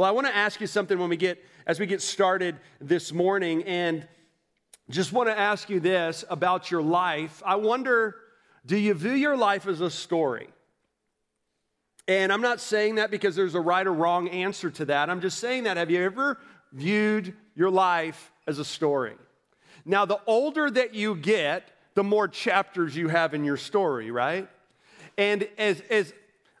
Well, I want to ask you something when we get as we get started this morning and just want to ask you this about your life. I wonder do you view your life as a story? And I'm not saying that because there's a right or wrong answer to that. I'm just saying that. Have you ever viewed your life as a story? Now, the older that you get, the more chapters you have in your story, right? And as, as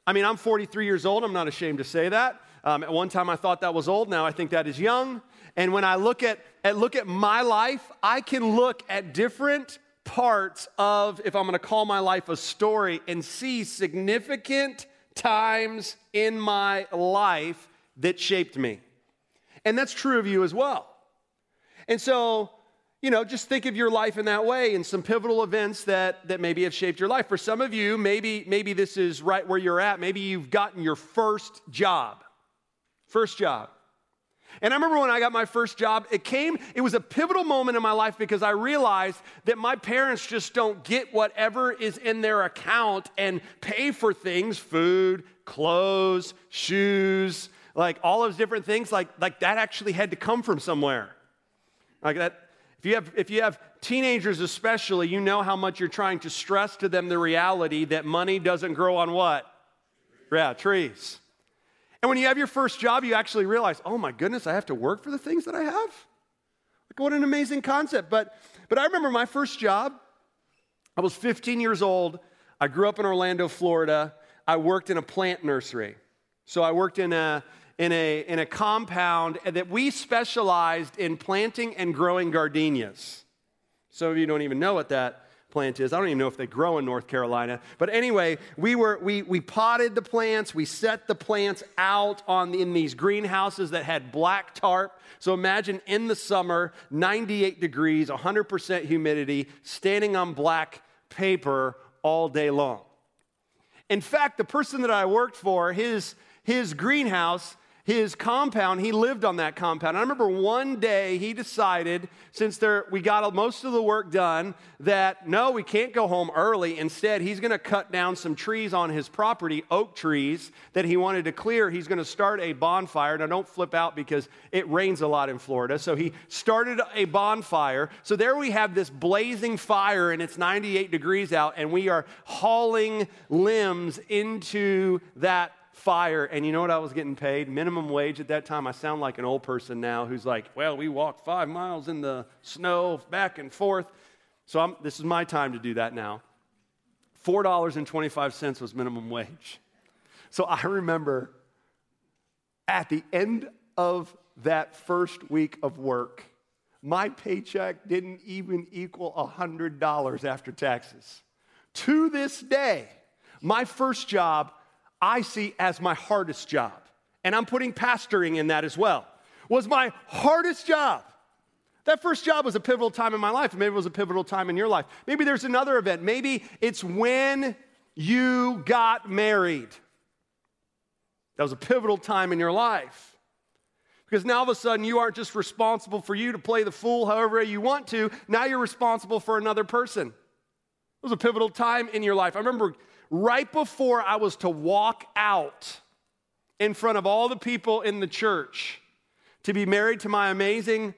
I mean, I'm 43 years old. I'm not ashamed to say that. Um, at one time, I thought that was old. Now I think that is young. And when I look at, at look at my life, I can look at different parts of, if I'm going to call my life a story, and see significant times in my life that shaped me. And that's true of you as well. And so, you know, just think of your life in that way and some pivotal events that, that maybe have shaped your life. For some of you, maybe, maybe this is right where you're at. Maybe you've gotten your first job. First job. And I remember when I got my first job, it came, it was a pivotal moment in my life because I realized that my parents just don't get whatever is in their account and pay for things food, clothes, shoes, like all those different things. Like, like that actually had to come from somewhere. Like that, if you have, if you have teenagers especially, you know how much you're trying to stress to them the reality that money doesn't grow on what? Yeah, trees. And when you have your first job, you actually realize, oh my goodness, I have to work for the things that I have? Like, what an amazing concept. But, but I remember my first job, I was 15 years old. I grew up in Orlando, Florida. I worked in a plant nursery. So I worked in a, in a, in a compound that we specialized in planting and growing gardenias. Some of you don't even know what that plant is. I don't even know if they grow in North Carolina. But anyway, we were we we potted the plants, we set the plants out on in these greenhouses that had black tarp. So imagine in the summer, 98 degrees, 100% humidity, standing on black paper all day long. In fact, the person that I worked for, his his greenhouse his compound, he lived on that compound. I remember one day he decided, since there, we got most of the work done, that no, we can't go home early. Instead, he's going to cut down some trees on his property, oak trees, that he wanted to clear. He's going to start a bonfire. Now, don't flip out because it rains a lot in Florida. So he started a bonfire. So there we have this blazing fire, and it's 98 degrees out, and we are hauling limbs into that fire. And you know what I was getting paid? Minimum wage at that time. I sound like an old person now who's like, well, we walked five miles in the snow back and forth. So I'm, this is my time to do that now. $4.25 was minimum wage. So I remember at the end of that first week of work, my paycheck didn't even equal $100 after taxes. To this day, my first job I see as my hardest job, and I'm putting pastoring in that as well, was my hardest job. That first job was a pivotal time in my life. Maybe it was a pivotal time in your life. Maybe there's another event. Maybe it's when you got married. That was a pivotal time in your life. Because now all of a sudden you aren't just responsible for you to play the fool however you want to, now you're responsible for another person. It was a pivotal time in your life. I remember right before I was to walk out in front of all the people in the church to be married to my amazing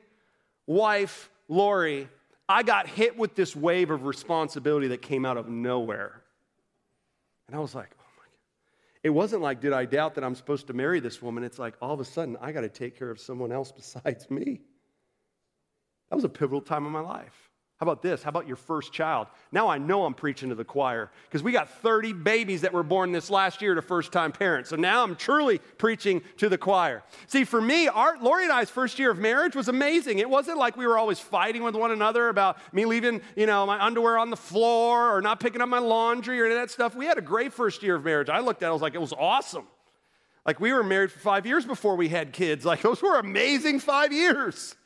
wife, Lori, I got hit with this wave of responsibility that came out of nowhere. And I was like, oh my God. It wasn't like, did I doubt that I'm supposed to marry this woman? It's like, all of a sudden, I got to take care of someone else besides me. That was a pivotal time in my life. How about this? How about your first child? Now I know I'm preaching to the choir because we got 30 babies that were born this last year to first time parents. So now I'm truly preaching to the choir. See, for me, our, Lori and I's first year of marriage was amazing. It wasn't like we were always fighting with one another about me leaving, you know, my underwear on the floor or not picking up my laundry or any of that stuff. We had a great first year of marriage. I looked at it, I was like, it was awesome. Like we were married for five years before we had kids. Like those were amazing five years.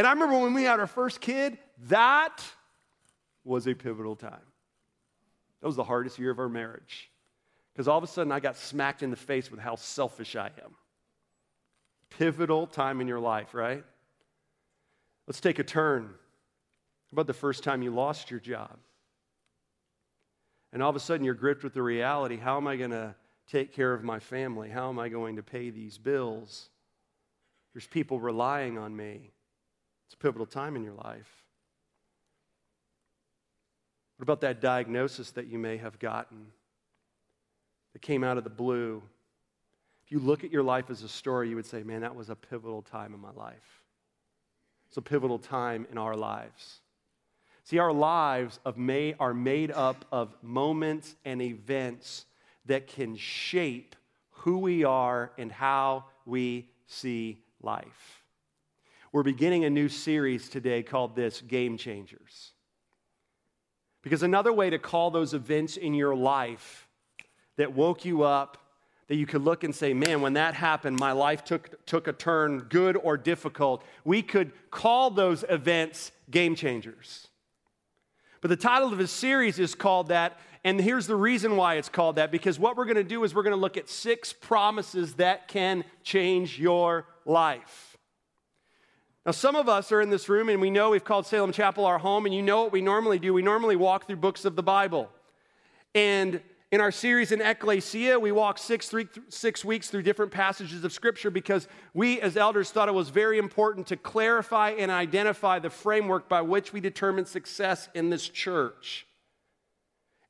And I remember when we had our first kid, that was a pivotal time. That was the hardest year of our marriage. Because all of a sudden I got smacked in the face with how selfish I am. Pivotal time in your life, right? Let's take a turn. How about the first time you lost your job? And all of a sudden you're gripped with the reality how am I going to take care of my family? How am I going to pay these bills? There's people relying on me. It's a pivotal time in your life. What about that diagnosis that you may have gotten that came out of the blue? If you look at your life as a story, you would say, man, that was a pivotal time in my life. It's a pivotal time in our lives. See, our lives may, are made up of moments and events that can shape who we are and how we see life. We're beginning a new series today called this Game Changers. Because another way to call those events in your life that woke you up, that you could look and say, man, when that happened, my life took, took a turn, good or difficult, we could call those events game changers. But the title of his series is called that, and here's the reason why it's called that because what we're going to do is we're going to look at six promises that can change your life. Now, some of us are in this room and we know we've called Salem Chapel our home, and you know what we normally do. We normally walk through books of the Bible. And in our series in Ecclesia, we walked six, three, six weeks through different passages of Scripture because we as elders thought it was very important to clarify and identify the framework by which we determine success in this church.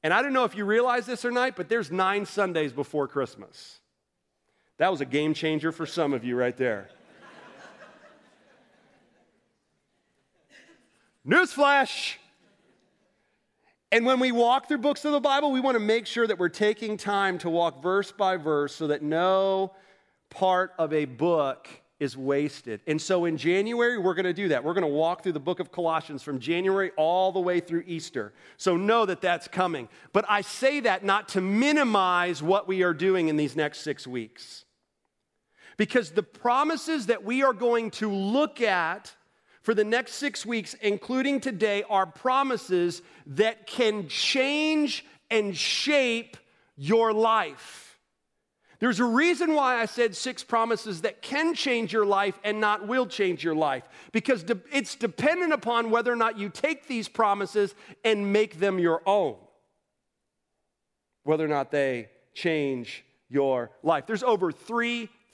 And I don't know if you realize this or not, but there's nine Sundays before Christmas. That was a game changer for some of you right there. Newsflash! And when we walk through books of the Bible, we want to make sure that we're taking time to walk verse by verse so that no part of a book is wasted. And so in January, we're going to do that. We're going to walk through the book of Colossians from January all the way through Easter. So know that that's coming. But I say that not to minimize what we are doing in these next six weeks. Because the promises that we are going to look at for the next six weeks, including today, are promises that can change and shape your life. There's a reason why I said six promises that can change your life and not will change your life, because it's dependent upon whether or not you take these promises and make them your own, whether or not they change your life. There's over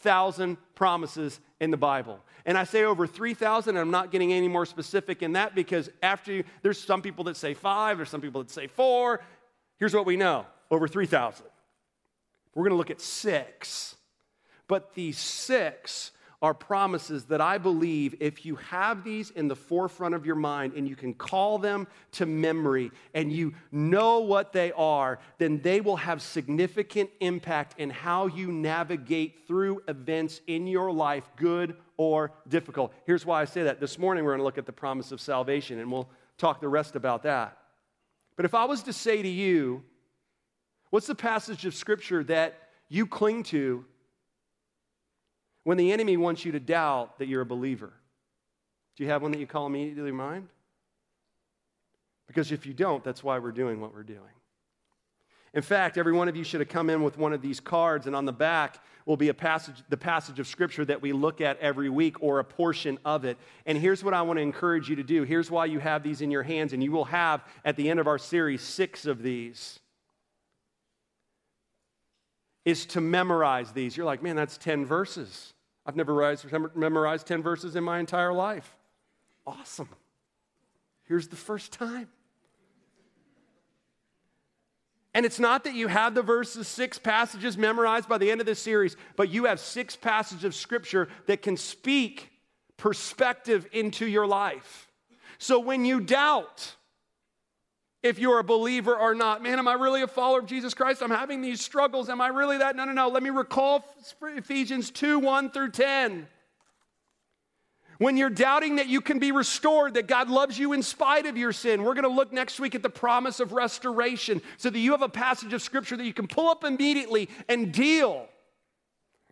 3,000 promises in the Bible. And I say over 3,000, and I'm not getting any more specific in that because after you, there's some people that say five, there's some people that say four. Here's what we know over 3,000. We're going to look at six. But these six are promises that I believe if you have these in the forefront of your mind and you can call them to memory and you know what they are, then they will have significant impact in how you navigate through events in your life, good or difficult. Here's why I say that. This morning we're going to look at the promise of salvation and we'll talk the rest about that. But if I was to say to you, what's the passage of scripture that you cling to when the enemy wants you to doubt that you're a believer? Do you have one that you call immediately to mind? Because if you don't, that's why we're doing what we're doing. In fact, every one of you should have come in with one of these cards, and on the back will be a passage, the passage of scripture that we look at every week or a portion of it. And here's what I want to encourage you to do. Here's why you have these in your hands, and you will have at the end of our series six of these. Is to memorize these. You're like, man, that's 10 verses. I've never memorized 10 verses in my entire life. Awesome. Here's the first time. And it's not that you have the verses, six passages memorized by the end of this series, but you have six passages of scripture that can speak perspective into your life. So when you doubt, if you're a believer or not. Man, am I really a follower of Jesus Christ? I'm having these struggles. Am I really that? No, no, no. Let me recall Ephesians 2 1 through 10. When you're doubting that you can be restored, that God loves you in spite of your sin, we're going to look next week at the promise of restoration so that you have a passage of scripture that you can pull up immediately and deal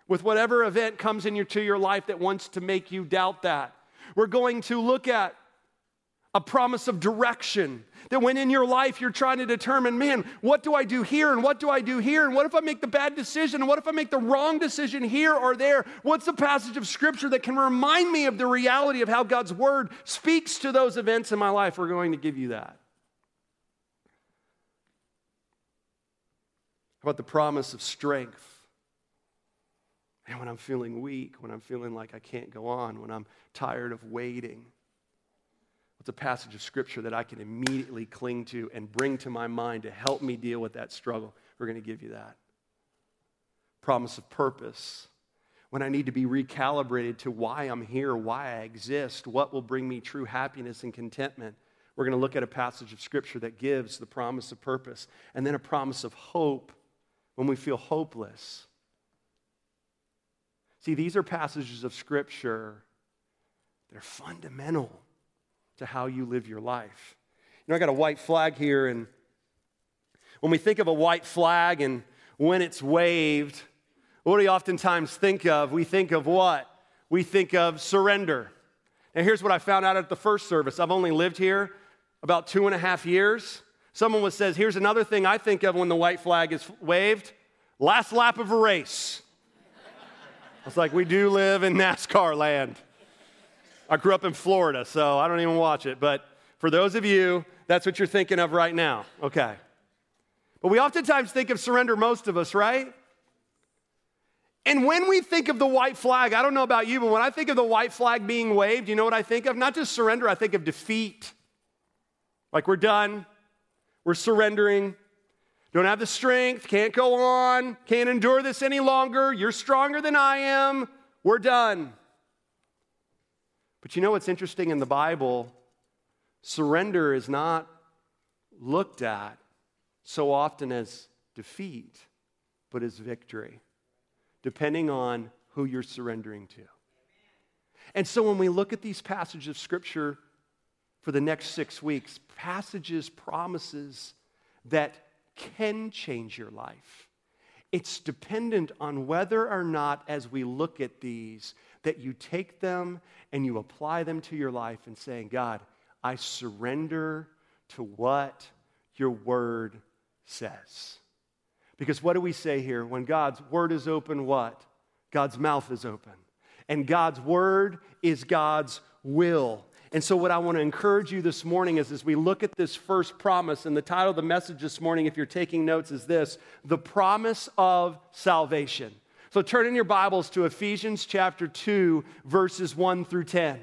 with whatever event comes into your life that wants to make you doubt that. We're going to look at a promise of direction. That when in your life you're trying to determine, man, what do I do here and what do I do here? And what if I make the bad decision? And what if I make the wrong decision here or there? What's the passage of scripture that can remind me of the reality of how God's word speaks to those events in my life? We're going to give you that. How about the promise of strength? And when I'm feeling weak, when I'm feeling like I can't go on, when I'm tired of waiting, what's a passage of scripture that I can immediately cling to and bring to my mind to help me deal with that struggle? We're going to give you that. Promise of purpose. When I need to be recalibrated to why I'm here, why I exist, what will bring me true happiness and contentment. We're going to look at a passage of scripture that gives the promise of purpose and then a promise of hope when we feel hopeless. See, these are passages of Scripture that are fundamental to how you live your life. You know, I got a white flag here, and when we think of a white flag and when it's waved, what do we oftentimes think of? We think of what? We think of surrender. And here's what I found out at the first service. I've only lived here about two and a half years. Someone was says, here's another thing I think of when the white flag is waved. Last lap of a race. It's like, we do live in NASCAR land. I grew up in Florida, so I don't even watch it. But for those of you, that's what you're thinking of right now. Okay. But we oftentimes think of surrender, most of us, right? And when we think of the white flag, I don't know about you, but when I think of the white flag being waved, you know what I think of? Not just surrender, I think of defeat. Like we're done, we're surrendering, don't have the strength, can't go on, can't endure this any longer. You're stronger than I am. We're done. But you know what's interesting in the Bible? Surrender is not looked at so often as defeat, but as victory, depending on who you're surrendering to. And so when we look at these passages of Scripture for the next six weeks, passages, promises that can change your life. It's dependent on whether or not, as we look at these, that you take them and you apply them to your life and saying, God, I surrender to what your word says. Because what do we say here? When God's word is open, what? God's mouth is open. And God's word is God's will. And so, what I want to encourage you this morning is as we look at this first promise, and the title of the message this morning, if you're taking notes, is this The Promise of Salvation. So, turn in your Bibles to Ephesians chapter 2, verses 1 through 10.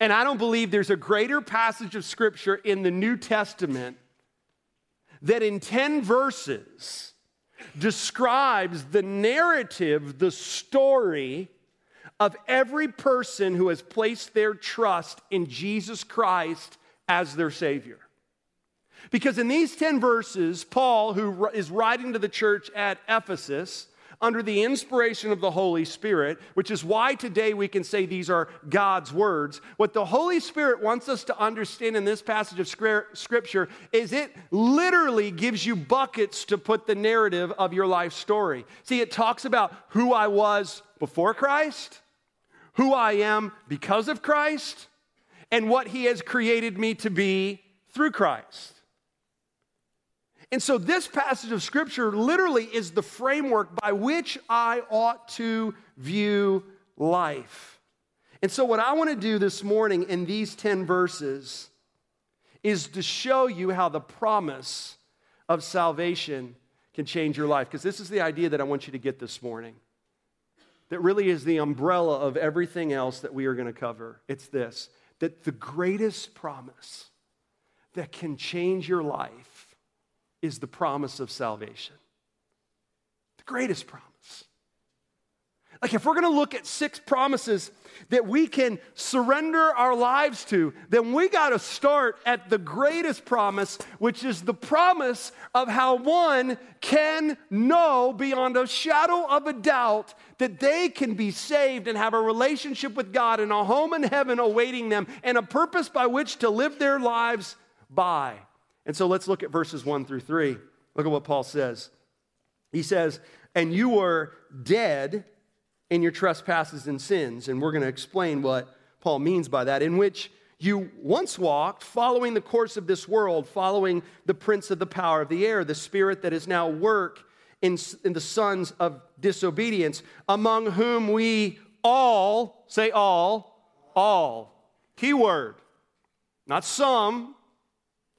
And I don't believe there's a greater passage of Scripture in the New Testament that in 10 verses describes the narrative, the story of every person who has placed their trust in Jesus Christ as their Savior. Because in these 10 verses, Paul, who is writing to the church at Ephesus, under the inspiration of the Holy Spirit, which is why today we can say these are God's words. What the Holy Spirit wants us to understand in this passage of Scripture is it literally gives you buckets to put the narrative of your life story. See, it talks about who I was before Christ, who I am because of Christ and what He has created me to be through Christ. And so, this passage of Scripture literally is the framework by which I ought to view life. And so, what I want to do this morning in these 10 verses is to show you how the promise of salvation can change your life. Because this is the idea that I want you to get this morning that really is the umbrella of everything else that we are going to cover. It's this that the greatest promise that can change your life is the promise of salvation. The greatest promise. Like, if we're gonna look at six promises that we can surrender our lives to, then we gotta start at the greatest promise, which is the promise of how one can know beyond a shadow of a doubt that they can be saved and have a relationship with God and a home in heaven awaiting them and a purpose by which to live their lives by. And so let's look at verses one through three. Look at what Paul says. He says, And you were dead in your trespasses and sins. And we're going to explain what Paul means by that, in which you once walked, following the course of this world, following the prince of the power of the air, the spirit that is now work in, in the sons of disobedience, among whom we all, say all, all. Key word, not some,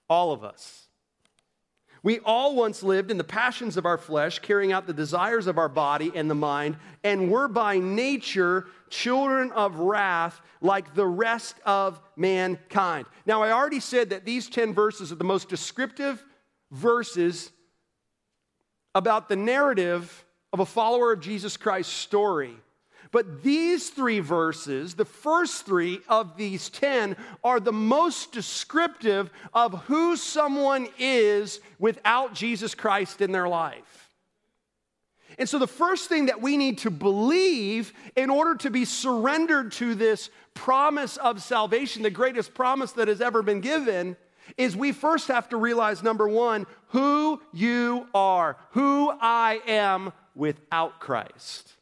all of us. We all once lived in the passions of our flesh, carrying out the desires of our body and the mind, and were by nature children of wrath like the rest of mankind. Now, I already said that these 10 verses are the most descriptive verses about the narrative of a follower of Jesus Christ's story. But these three verses, the first three of these 10, are the most descriptive of who someone is without Jesus Christ in their life. And so, the first thing that we need to believe in order to be surrendered to this promise of salvation, the greatest promise that has ever been given, is we first have to realize number one, who you are, who I am without Christ.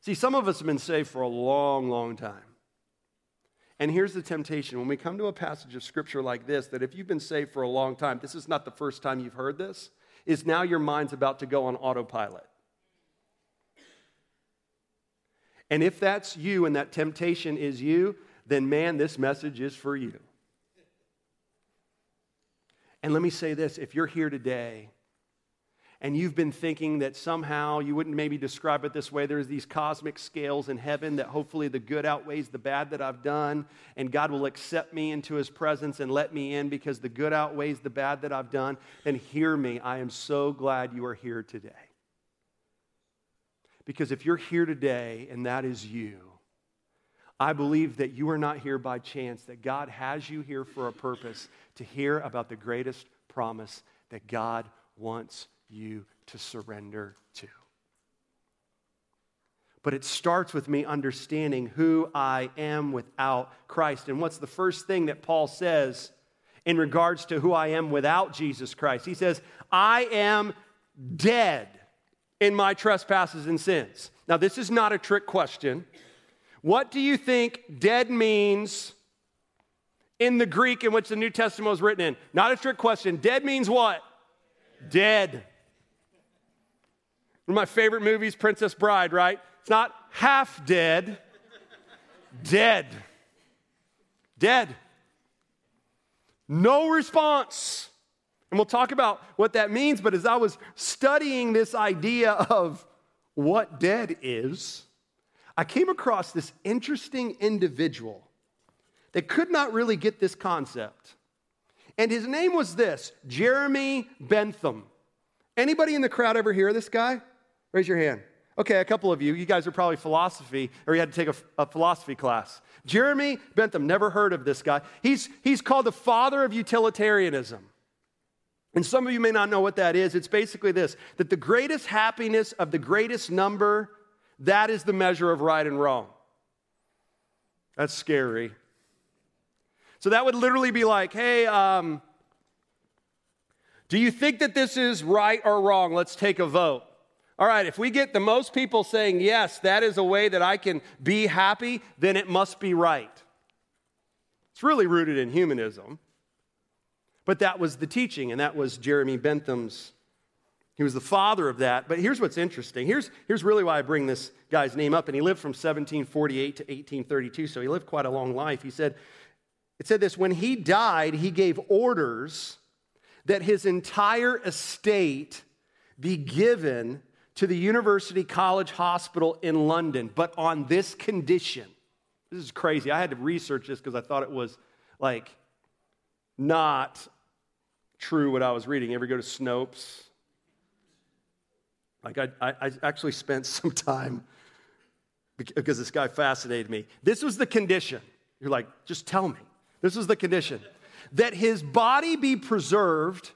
See, some of us have been saved for a long, long time. And here's the temptation when we come to a passage of scripture like this, that if you've been saved for a long time, this is not the first time you've heard this, is now your mind's about to go on autopilot. And if that's you and that temptation is you, then man, this message is for you. And let me say this if you're here today and you've been thinking that somehow you wouldn't maybe describe it this way there's these cosmic scales in heaven that hopefully the good outweighs the bad that I've done, and God will accept me into his presence and let me in because the good outweighs the bad that I've done, then hear me. I am so glad you are here today. Because if you're here today and that is you, I believe that you are not here by chance, that God has you here for a purpose to hear about the greatest promise that God wants you to surrender to. But it starts with me understanding who I am without Christ. And what's the first thing that Paul says in regards to who I am without Jesus Christ? He says, I am dead in my trespasses and sins. Now, this is not a trick question. What do you think dead means in the Greek in which the New Testament was written in? Not a trick question. Dead means what? Dead. One of my favorite movies, Princess Bride, right? It's not half dead, dead. Dead. No response. And we'll talk about what that means, but as I was studying this idea of what dead is, I came across this interesting individual that could not really get this concept. And his name was this Jeremy Bentham. Anybody in the crowd ever hear this guy? Raise your hand. Okay, a couple of you. You guys are probably philosophy, or you had to take a, a, philosophy class. Jeremy Bentham, never heard of this guy. He's, he's called the father of utilitarianism. And some of you may not know what that is. It's basically this that the greatest happiness of the greatest number, that is the measure of right and wrong. That's scary. So that would literally be like, hey, um, do you think that this is right or wrong? Let's take a vote. All right, if we get the most people saying, yes, that is a way that I can be happy, then it must be right. It's really rooted in humanism. But that was the teaching, and that was Jeremy Bentham's. He was the father of that. But here's what's interesting. Here's, here's really why I bring this guy's name up. And he lived from 1748 to 1832, so he lived quite a long life. He said, it said this when he died, he gave orders that his entire estate be given to the University College Hospital in London, but on this condition. This is crazy. I had to research this because I thought it was like not true what I was reading. Ever go to Snopes? Like, I, I, actually spent some time because this guy fascinated me. This was the condition. You're like, just tell me. This was the condition that his body be preserved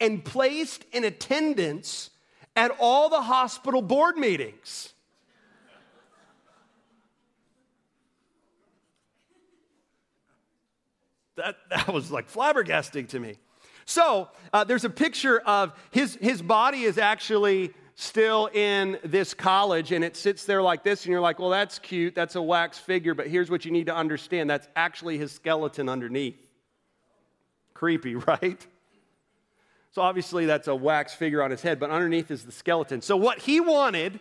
and placed in attendance at all the hospital board meetings. That, that was like flabbergasting to me. So uh, there's a picture of his, his body is actually still in this college and it sits there like this, and you're like, well, that's cute. That's a wax figure. But here's what you need to understand that's actually his skeleton underneath. Creepy, right? So obviously that's a wax figure on his head, but underneath is the skeleton. So what he wanted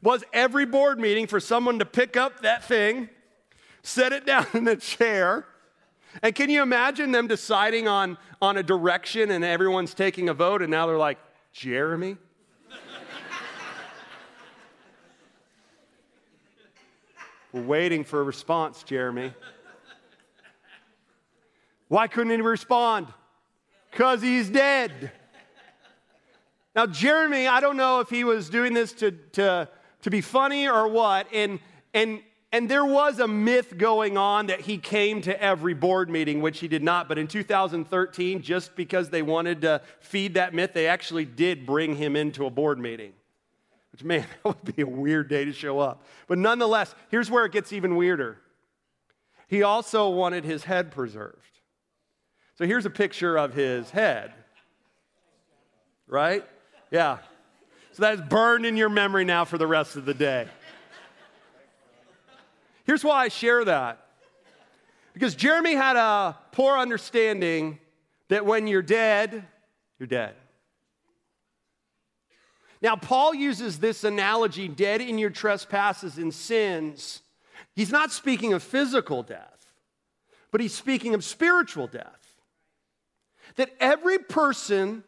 was every board meeting for someone to pick up that thing, set it down in a chair, And can you imagine them deciding on, on a direction and everyone's taking a vote and now they're like, Jeremy? We're waiting for a response, Jeremy. Why couldn't he respond? Because he's dead. Now, Jeremy, I don't know if he was doing this to, to, to be funny or what, and, and, and there was a myth going on that he came to every board meeting, which he did not. But in 2013, just because they wanted to feed that myth, they actually did bring him into a board meeting. Which, man, that would be a weird day to show up. But nonetheless, here's where it gets even weirder. He also wanted his head preserved. So here's a picture of his head. Right? Yeah. So that's burned in your memory now for the rest of the day. Here's why I share that. Because Jeremy had a poor understanding that when you're dead, you're dead. Now, Paul uses this analogy, dead in your trespasses and sins. He's not speaking of physical death, but he's speaking of spiritual death. That every person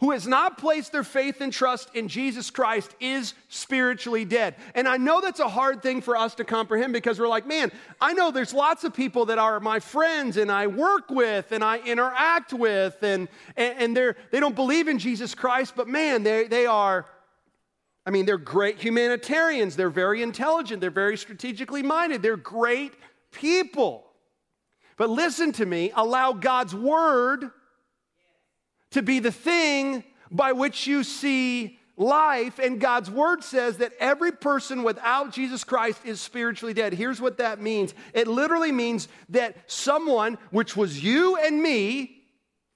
who has not placed their faith and trust in Jesus Christ is spiritually dead. And I know that's a hard thing for us to comprehend because we're like, man, I know there's lots of people that are my friends and I work with and I interact with and, and, they're, they don't believe in Jesus Christ, but man, they, they are, I mean, they're great humanitarians. They're very intelligent. They're very strategically minded. They're great people. But listen to me, allow God's word to be the thing by which you see life. And God's word says that every person without Jesus Christ is spiritually dead. Here's what that means it literally means that someone, which was you and me,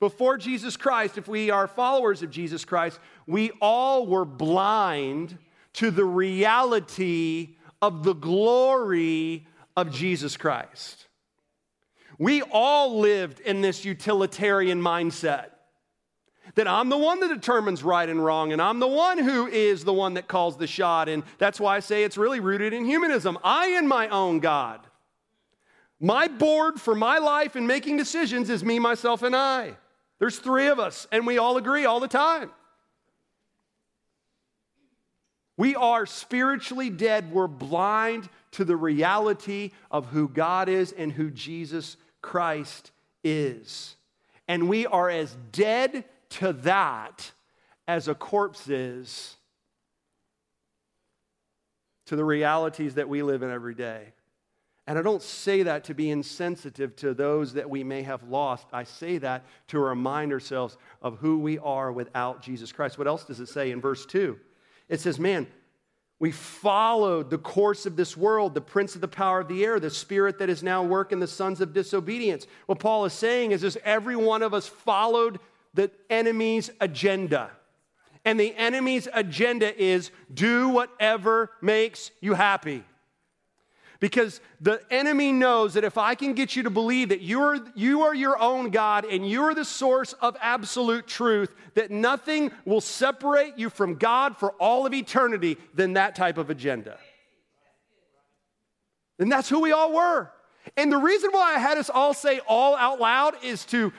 before Jesus Christ, if we are followers of Jesus Christ, we all were blind to the reality of the glory of Jesus Christ. We all lived in this utilitarian mindset that I'm the one that determines right and wrong, and I'm the one who is the one that calls the shot. And that's why I say it's really rooted in humanism. I am my own God. My board for my life and making decisions is me, myself, and I. There's three of us, and we all agree all the time. We are spiritually dead. We're blind to the reality of who God is and who Jesus Christ is. And we are as dead to that as a corpse is to the realities that we live in every day. And I don't say that to be insensitive to those that we may have lost. I say that to remind ourselves of who we are without Jesus Christ. What else does it say in verse 2? It says, Man, we followed the course of this world, the prince of the power of the air, the spirit that is now working the sons of disobedience. What Paul is saying is, is every one of us followed the enemy's agenda. And the enemy's agenda is do whatever makes you happy. Because the enemy knows that if I can get you to believe that you are, you are your own God and you are the source of absolute truth, that nothing will separate you from God for all of eternity, than that type of agenda. And that's who we all were. And the reason why I had us all say all out loud is to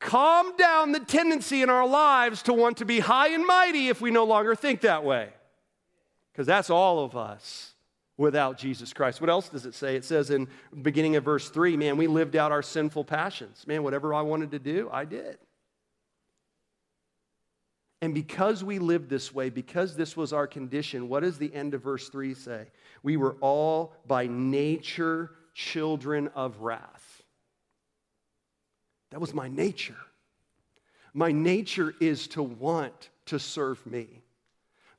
calm down the tendency in our lives to want to be high and mighty if we no longer think that way. Because that's all of us without Jesus Christ. What else does it say? It says in beginning of verse 3, man, we lived out our sinful passions. Man, whatever I wanted to do, I did. And because we lived this way, because this was our condition, what does the end of verse 3 say? We were all by nature children of wrath. That was my nature. My nature is to want to serve me.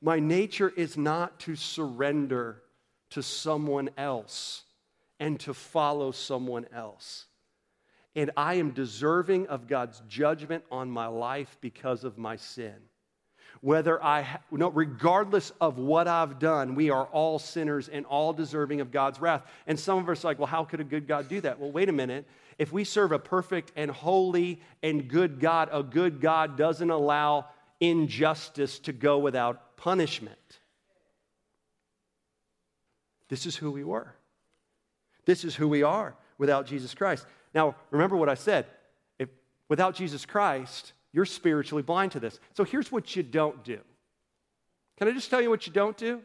My nature is not to surrender to someone else and to follow someone else. And I am deserving of God's judgment on my life because of my sin. Whether I, no, regardless of what I've done, we are all sinners and all deserving of God's wrath. And some of us are like, well, how could a good God do that? Well, wait a minute. If we serve a perfect and holy and good God, a good God doesn't allow injustice to go without punishment. This is who we were. This is who we are without Jesus Christ. Now, remember what I said. If, without Jesus Christ, you're spiritually blind to this. So here's what you don't do. Can I just tell you what you don't do?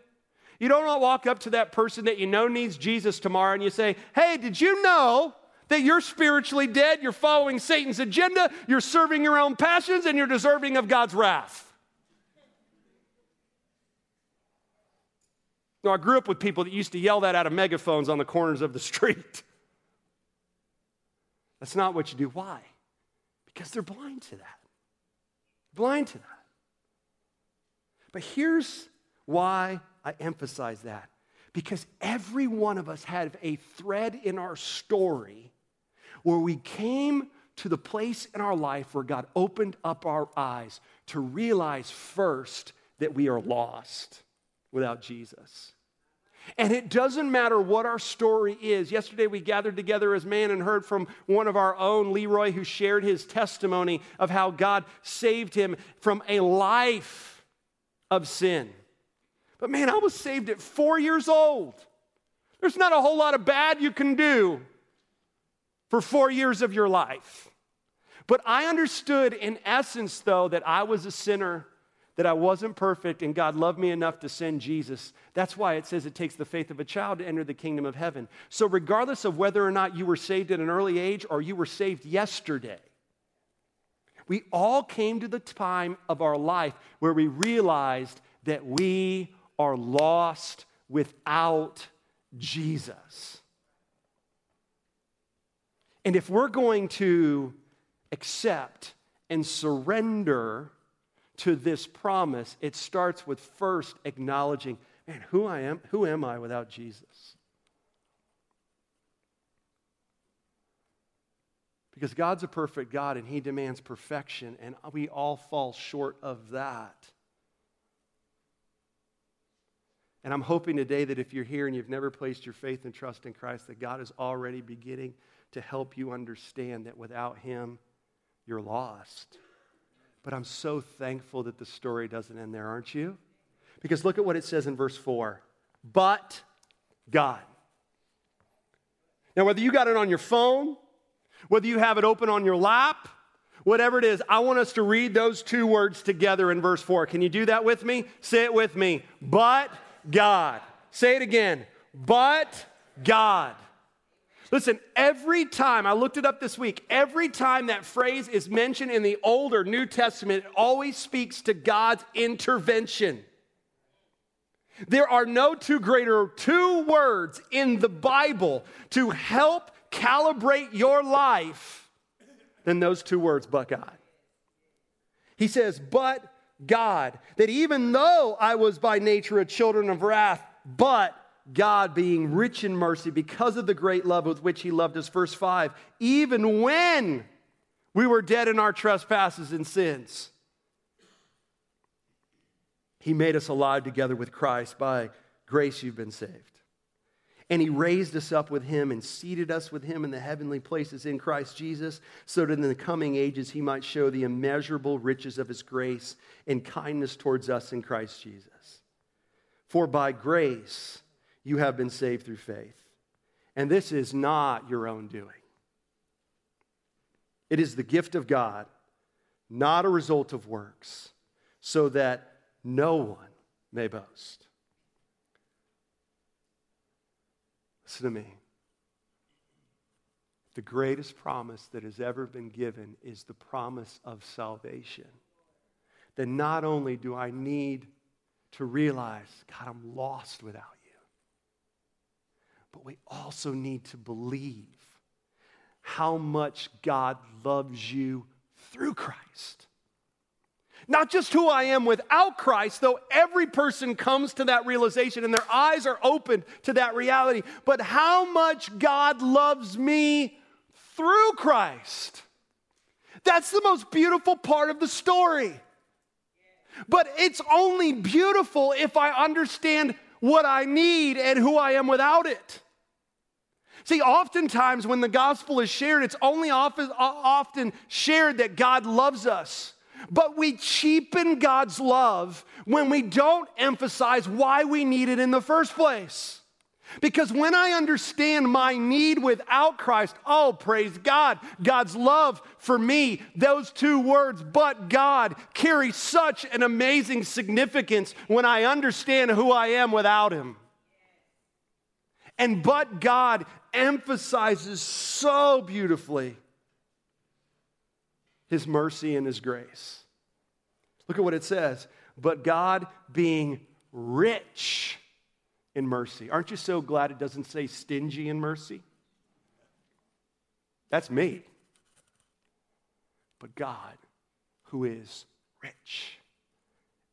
You don't walk up to that person that you know needs Jesus tomorrow and you say, Hey, did you know that you're spiritually dead? You're following Satan's agenda, you're serving your own passions, and you're deserving of God's wrath. Now, I grew up with people that used to yell that out of megaphones on the corners of the street. That's not what you do. Why? Because they're blind to that. Blind to that. But here's why I emphasize that. Because every one of us had a thread in our story where we came to the place in our life where God opened up our eyes to realize first that we are lost without Jesus. And it doesn't matter what our story is. Yesterday, we gathered together as man and heard from one of our own, Leroy, who shared his testimony of how God saved him from a life of sin. But man, I was saved at four years old. There's not a whole lot of bad you can do for four years of your life. But I understood in essence, though, that I was a sinner that I wasn't perfect and God loved me enough to send Jesus. That's why it says it takes the faith of a child to enter the kingdom of heaven. So, regardless of whether or not you were saved at an early age or you were saved yesterday, we all came to the time of our life where we realized that we are lost without Jesus. And if we're going to accept and surrender to this promise, it starts with first acknowledging, man, who I am, who am I without Jesus? Because God's a perfect God and He demands perfection, and we all fall short of that. And I'm hoping today that if you're here and you've never placed your faith and trust in Christ, that God is already beginning to help you understand that without Him, you're lost. But I'm so thankful that the story doesn't end there, aren't you? Because look at what it says in verse 4 But God. Now, whether you got it on your phone, whether you have it open on your lap, whatever it is, I want us to read those two words together in verse 4. Can you do that with me? Say it with me. But God. Say it again. But God. Listen, every time, I looked it up this week, every time that phrase is mentioned in the Old or New Testament, it always speaks to God's intervention. There are no two greater two words in the Bible to help calibrate your life than those two words, but God. He says, but God, that even though I was by nature a children of wrath, but God, being rich in mercy because of the great love with which He loved us, verse 5, even when we were dead in our trespasses and sins, He made us alive together with Christ. By grace, you've been saved. And he raised us up with him and seated us with him in the heavenly places in Christ Jesus, so that in the coming ages he might show the immeasurable riches of his grace and kindness towards us in Christ Jesus. For by grace, you have been saved through faith. And this is not your own doing, it is the gift of God, not a result of works, so that no one may boast. Listen to me. The greatest promise that has ever been given is the promise of salvation. That not only do I need to realize, God, I'm lost without but we also need to believe how much God loves you through Christ. Not just who I am without Christ, though every person comes to that realization and their eyes are opened to that reality, but how much God loves me through Christ. That's the most beautiful part of the story. But it's only beautiful if I understand what I need and who I am without it. See, oftentimes when the gospel is shared, it's only often, shared that God loves us. But we cheapen God's love when we don't emphasize why we need it in the first place. Because when I understand my need without Christ, oh, praise God, God's love for me, those two words, but God, carry such an amazing significance when I understand who I am without Him. And but God emphasizes so beautifully His mercy and His grace. Look at what it says. But God being rich in mercy. Aren't you so glad it doesn't say stingy in mercy? That's me. But God, who is rich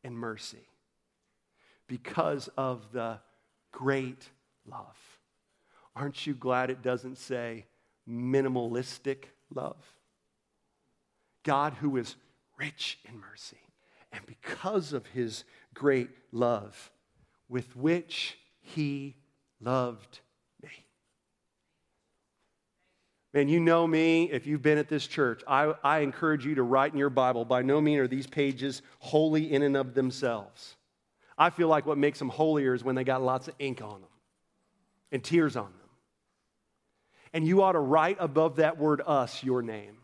in mercy, because of the great love. Aren't you glad it doesn't say minimalistic love? God, who is rich in mercy, and because of his great love, with which he loved me. Man, you know me if you've been at this church. I, I encourage you to write in your Bible. By no means are these pages holy in and of themselves. I feel like what makes them holier is when they got lots of ink on them and tears on them. And you ought to write above that word us your name.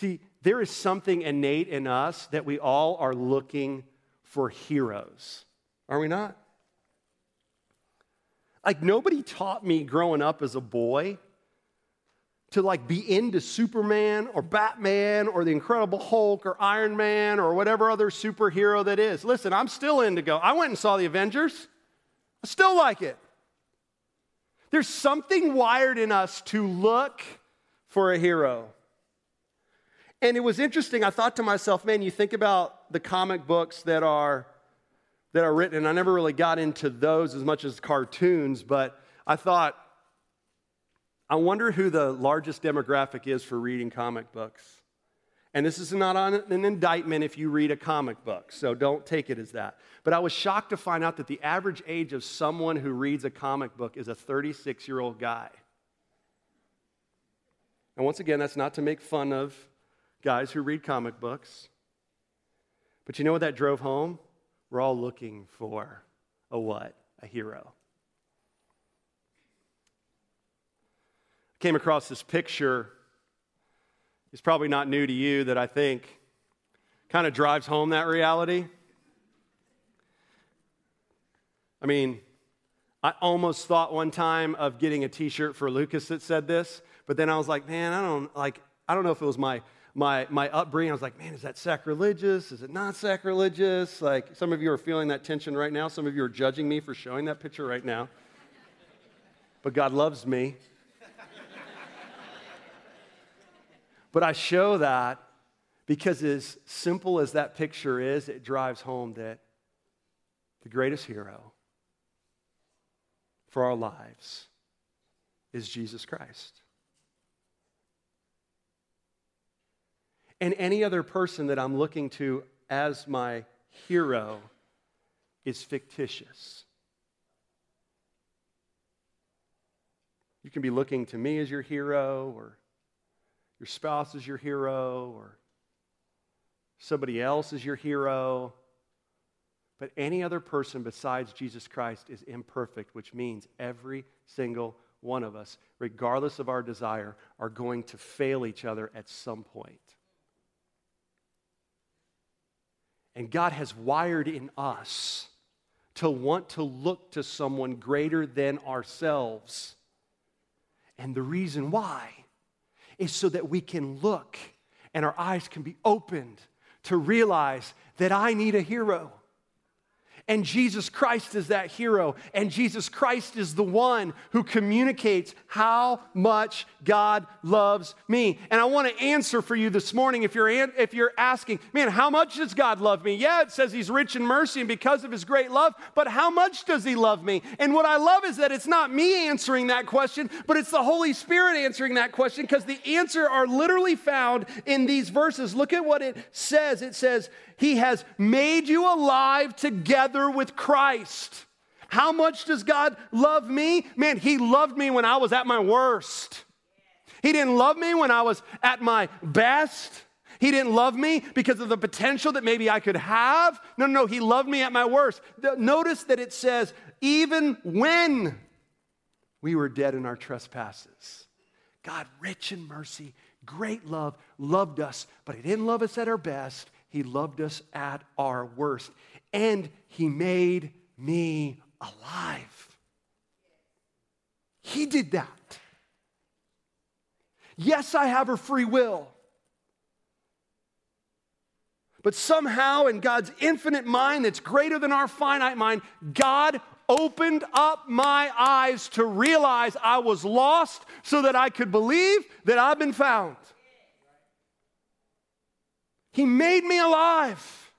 See, there is something innate in us that we all are looking for heroes. Are we not? Like, nobody taught me growing up as a boy to like be into Superman or Batman or the Incredible Hulk or Iron Man or whatever other superhero that is. Listen, I'm still into go. I went and saw the Avengers. I still like it. There's something wired in us to look for a hero. And it was interesting. I thought to myself, man, you think about the comic books that are that are written, and I never really got into those as much as cartoons, but I thought, I wonder who the largest demographic is for reading comic books. And this is not an indictment if you read a comic book, so don't take it as that. But I was shocked to find out that the average age of someone who reads a comic book is a 36 year old guy. And once again, that's not to make fun of guys who read comic books. But you know what that drove home? We're all looking for a what? A hero. I came across this picture. It's probably not new to you that I think kind of drives home that reality. I mean, I almost thought one time of getting a t-shirt for Lucas that said this, but then I was like, man, I don't like I don't know if it was my my, my upbringing, I was like, man, is that sacrilegious? Is it not sacrilegious? Like, some of you are feeling that tension right now. Some of you are judging me for showing that picture right now. But God loves me. But I show that because, as simple as that picture is, it drives home that the greatest hero for our lives is Jesus Christ. And any other person that I'm looking to as my hero is fictitious. You can be looking to me as your hero, or your spouse is your hero, or somebody else is your hero. But any other person besides Jesus Christ is imperfect, which means every single one of us, regardless of our desire, are going to fail each other at some point. And God has wired in us to want to look to someone greater than ourselves. And the reason why is so that we can look and our eyes can be opened to realize that I need a hero. And Jesus Christ is that hero. And Jesus Christ is the one who communicates how much God loves me. And I want to answer for you this morning if you're, if you're asking, man, how much does God love me? Yeah, it says he's rich in mercy and because of his great love, but how much does he love me? And what I love is that it's not me answering that question, but it's the Holy Spirit answering that question because the answer are literally found in these verses. Look at what it says. It says, he has made you alive together with Christ. How much does God love me? Man, He loved me when I was at my worst. He didn't love me when I was at my best. He didn't love me because of the potential that maybe I could have. No, no. He loved me at my worst. Notice that it says, even when we were dead in our trespasses, God, rich in mercy, great love, loved us, but He didn't love us at our best. He loved us at our worst. And He made me alive. He did that. Yes, I have a free will. But somehow, in God's infinite mind that's greater than our finite mind, God opened up my eyes to realize I was lost so that I could believe that I've been found. He made me alive.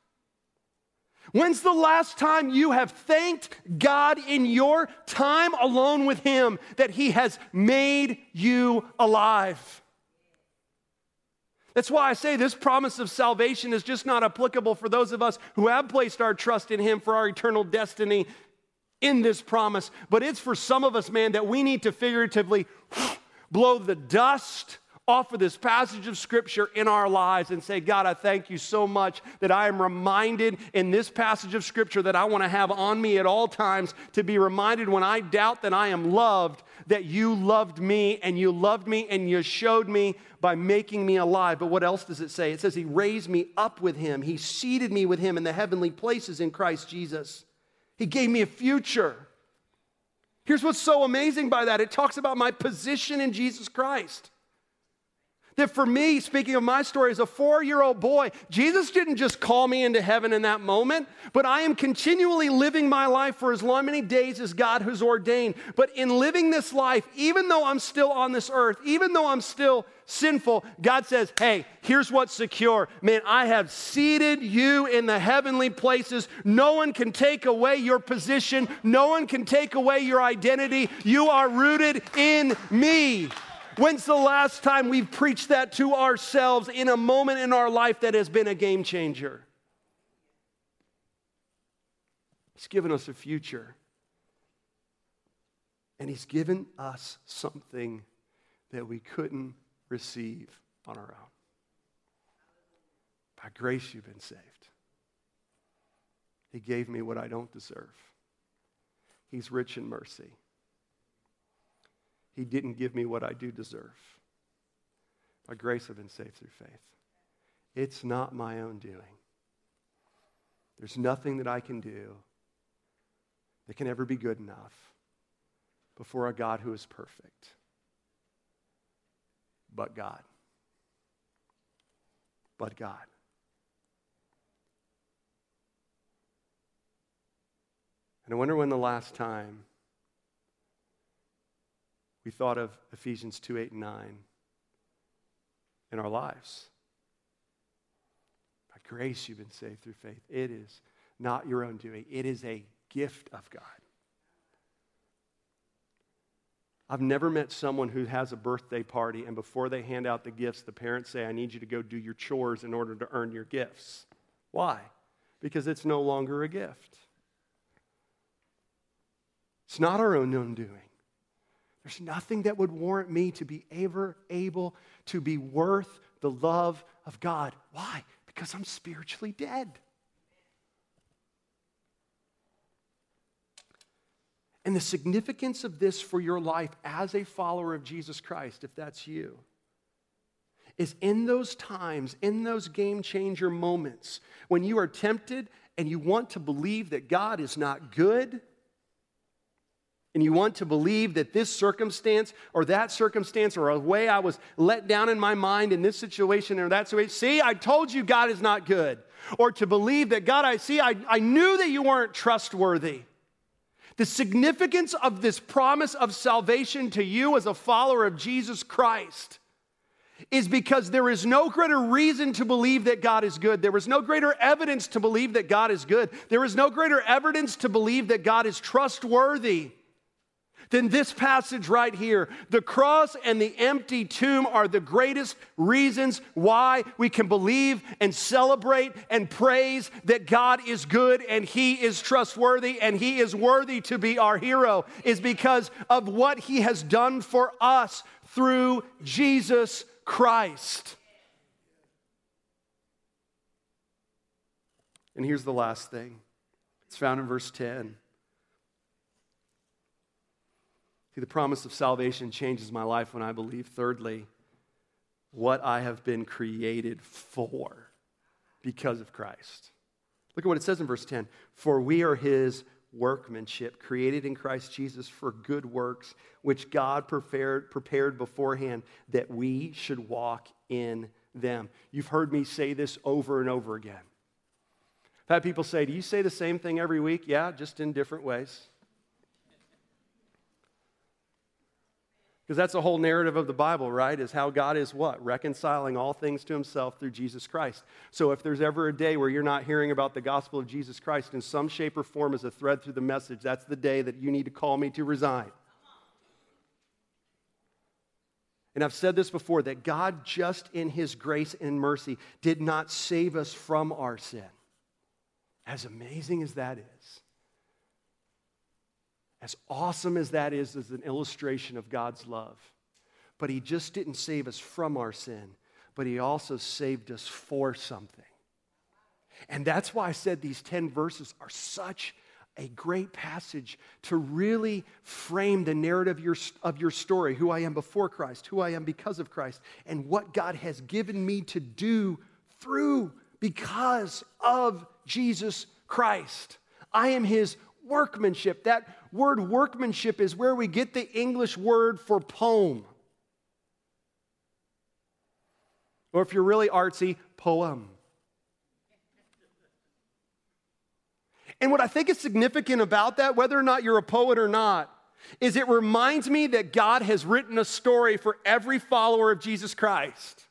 When's the last time you have thanked God in your time alone with Him that He has made you alive? That's why I say this promise of salvation is just not applicable for those of us who have placed our trust in Him for our eternal destiny in this promise, but it's for some of us, man, that we need to figuratively blow the dust off of this passage of scripture in our lives and say, God, I thank you so much that I am reminded in this passage of scripture that I want to have on me at all times to be reminded when I doubt that I am loved, that you loved me and you loved me and you showed me by making me alive. But what else does it say? It says, He raised me up with Him, He seated me with Him in the heavenly places in Christ Jesus. He gave me a future. Here's what's so amazing by that it talks about my position in Jesus Christ. That for me, speaking of my story, as a four year old boy, Jesus didn't just call me into heaven in that moment, but I am continually living my life for as long many days as God has ordained. But in living this life, even though I'm still on this earth, even though I'm still sinful, God says, Hey, here's what's secure. Man, I have seated you in the heavenly places. No one can take away your position, no one can take away your identity. You are rooted in me. When's the last time we've preached that to ourselves in a moment in our life that has been a game changer? He's given us a future. And He's given us something that we couldn't receive on our own. By grace, you've been saved. He gave me what I don't deserve. He's rich in mercy. He didn't give me what I do deserve. By grace, I've been saved through faith. It's not my own doing. There's nothing that I can do that can ever be good enough before a God who is perfect. But God. But God. And I wonder when the last time we thought of Ephesians 2 8 and 9 in our lives. By grace, you've been saved through faith. It is not your own doing, it is a gift of God. I've never met someone who has a birthday party and before they hand out the gifts, the parents say, I need you to go do your chores in order to earn your gifts. Why? Because it's no longer a gift. It's not our own undoing. There's nothing that would warrant me to be ever able to be worth the love of God. Why? Because I'm spiritually dead. And the significance of this for your life as a follower of Jesus Christ, if that's you, is in those times, in those game changer moments, when you are tempted and you want to believe that God is not good and you want to believe that this circumstance or that circumstance or a way I was let down in my mind in this situation or that situation, see, I told you God is not good. Or to believe that God, I see, I, I knew that you weren't trustworthy. The significance of this promise of salvation to you as a follower of Jesus Christ is because there is no greater reason to believe that God is good. There is no greater evidence to believe that God is good. There is no greater evidence to believe that God is trustworthy then this passage right here, the cross and the empty tomb are the greatest reasons why we can believe and celebrate and praise that God is good and He is trustworthy and He is worthy to be our hero, is because of what He has done for us through Jesus Christ. And here's the last thing it's found in verse 10. See, the promise of salvation changes my life when I believe, thirdly, what I have been created for because of Christ. Look at what it says in verse 10 For we are his workmanship, created in Christ Jesus for good works, which God prepared, prepared beforehand that we should walk in them. You've heard me say this over and over again. I've had people say, Do you say the same thing every week? Yeah, just in different ways. Because that's the whole narrative of the Bible, right? Is how God is what? Reconciling all things to himself through Jesus Christ. So if there's ever a day where you're not hearing about the gospel of Jesus Christ in some shape or form as a thread through the message, that's the day that you need to call me to resign. And I've said this before that God, just in his grace and mercy, did not save us from our sin. As amazing as that is, as awesome as that is as an illustration of God's love, but He just didn't save us from our sin, but He also saved us for something. And that's why I said these 10 verses are such a great passage to really frame the narrative of your, of your story who I am before Christ, who I am because of Christ, and what God has given me to do through because of Jesus Christ. I am His workmanship. That word workmanship is where we get the English word for poem. Or if you're really artsy, poem. And what I think is significant about that, whether or not you're a poet or not, is it reminds me that God has written a story for every follower of Jesus Christ.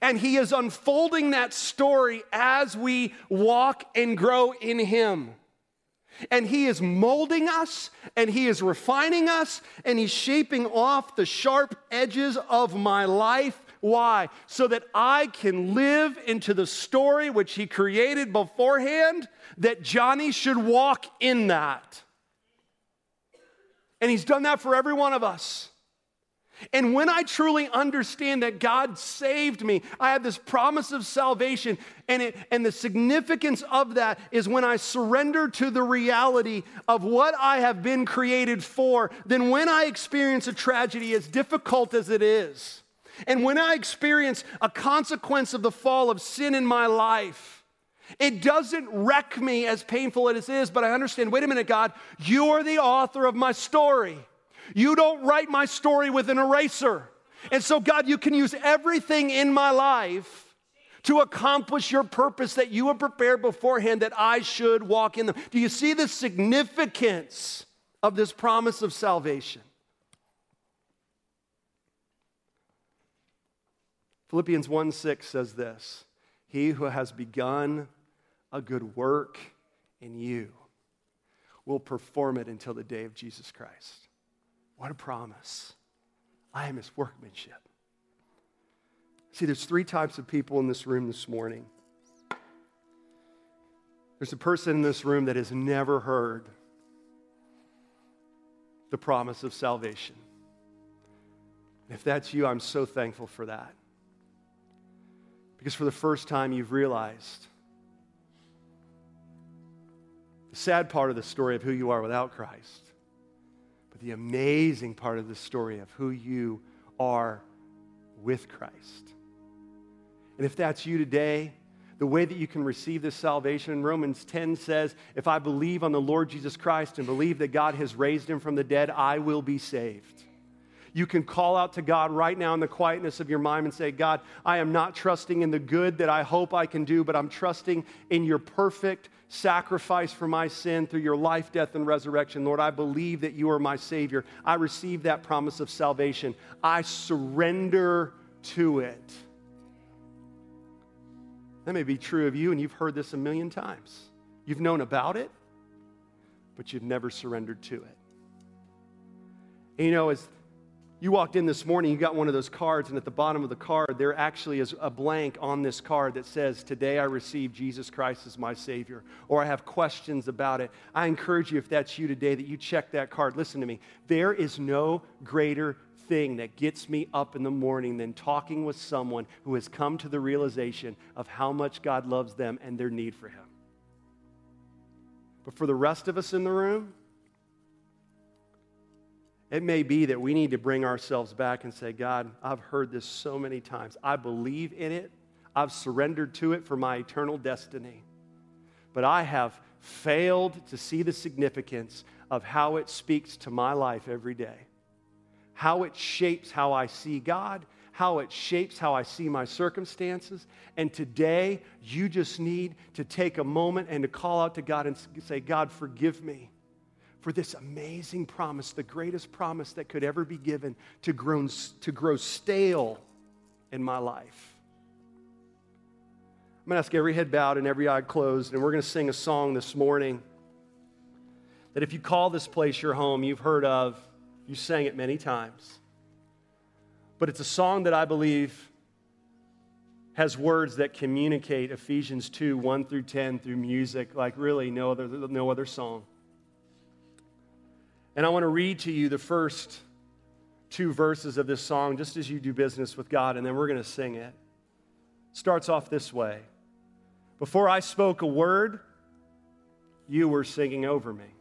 And He is unfolding that story as we walk and grow in Him. And He is molding us, and He is refining us, and He's shaping off the sharp edges of my life. Why? So that I can live into the story which He created beforehand, that Johnny should walk in that. And He's done that for every one of us. And when I truly understand that God saved me, I have this promise of salvation. And, it, and the significance of that is when I surrender to the reality of what I have been created for, then when I experience a tragedy, as difficult as it is, and when I experience a consequence of the fall of sin in my life, it doesn't wreck me as painful as it is, but I understand wait a minute, God, you're the author of my story. You don't write my story with an eraser. And so, God, you can use everything in my life to accomplish your purpose that you have prepared beforehand that I should walk in them. Do you see the significance of this promise of salvation? Philippians 1 6 says this He who has begun a good work in you will perform it until the day of Jesus Christ. What a promise. I am his workmanship. See, there's three types of people in this room this morning. There's a person in this room that has never heard the promise of salvation. If that's you, I'm so thankful for that. Because for the first time, you've realized the sad part of the story of who you are without Christ the amazing part of the story of who you are with Christ. And if that's you today, the way that you can receive this salvation Romans 10 says, If I believe on the Lord Jesus Christ and believe that God has raised him from the dead, I will be saved. You can call out to God right now in the quietness of your mind and say, God, I am not trusting in the good that I hope I can do, but I'm trusting in your perfect sacrifice for my sin through your life, death, and resurrection. Lord, I believe that you are my Savior. I receive that promise of salvation. I surrender to it. That may be true of you, and you've heard this a million times. You've known about it, but you've never surrendered to it. And you know, as you walked in this morning, you got one of those cards, and at the bottom of the card, there actually is a blank on this card that says, Today I receive Jesus Christ as my Savior, or I have questions about it. I encourage you, if that's you today, that you check that card. Listen to me. There is no greater thing that gets me up in the morning than talking with someone who has come to the realization of how much God loves them and their need for Him. But for the rest of us in the room, it may be that we need to bring ourselves back and say, God, I've heard this so many times. I believe in it. I've surrendered to it for my eternal destiny. But I have failed to see the significance of how it speaks to my life every day, how it shapes how I see God, how it shapes how I see my circumstances. And today, you just need to take a moment and to call out to God and say, God, forgive me for this amazing promise, the greatest promise that could ever be given to grow, to grow stale in my life. I'm going to ask every head bowed and every eye closed, and we're going to sing a song this morning that if you call this place your home, you've heard of, you sang it many times. But it's a song that I believe has words that communicate Ephesians 2 1 through 10 through music like really no other, no other song. And I want to read to you the first two verses of this song just as you do business with God, and then we're going to sing it. starts off this way. Before I spoke a word, you were singing over me.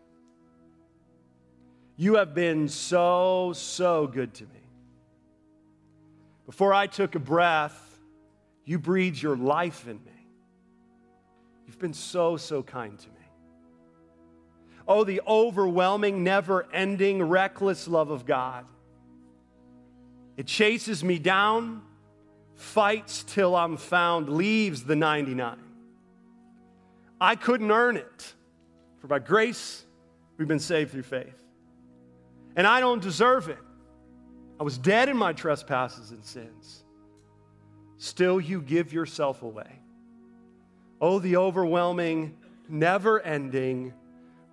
You have been so, so good to me. Before I took a breath, you breathed your life in me. You've been so, so kind to me. Oh, the overwhelming, never ending, reckless love of God. It chases me down, fights till I'm found, leaves the 99. I couldn't earn it. For by grace, we've been saved through faith. And I don't deserve it. I was dead in my trespasses and sins. Still, you give yourself away. Oh, the overwhelming, never ending,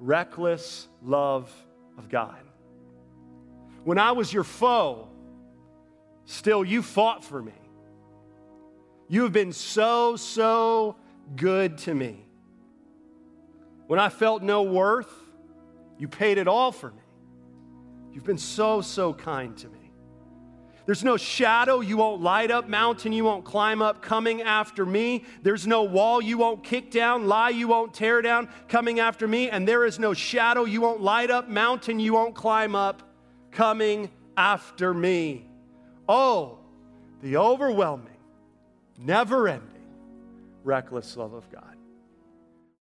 reckless love of God. When I was your foe, still you fought for me. You have been so, so good to me. When I felt no worth, you paid it all for me. You've been so, so kind to me. There's no shadow you won't light up, mountain you won't climb up coming after me. There's no wall you won't kick down, lie you won't tear down coming after me. And there is no shadow you won't light up, mountain you won't climb up coming after me. Oh, the overwhelming, never ending, reckless love of God.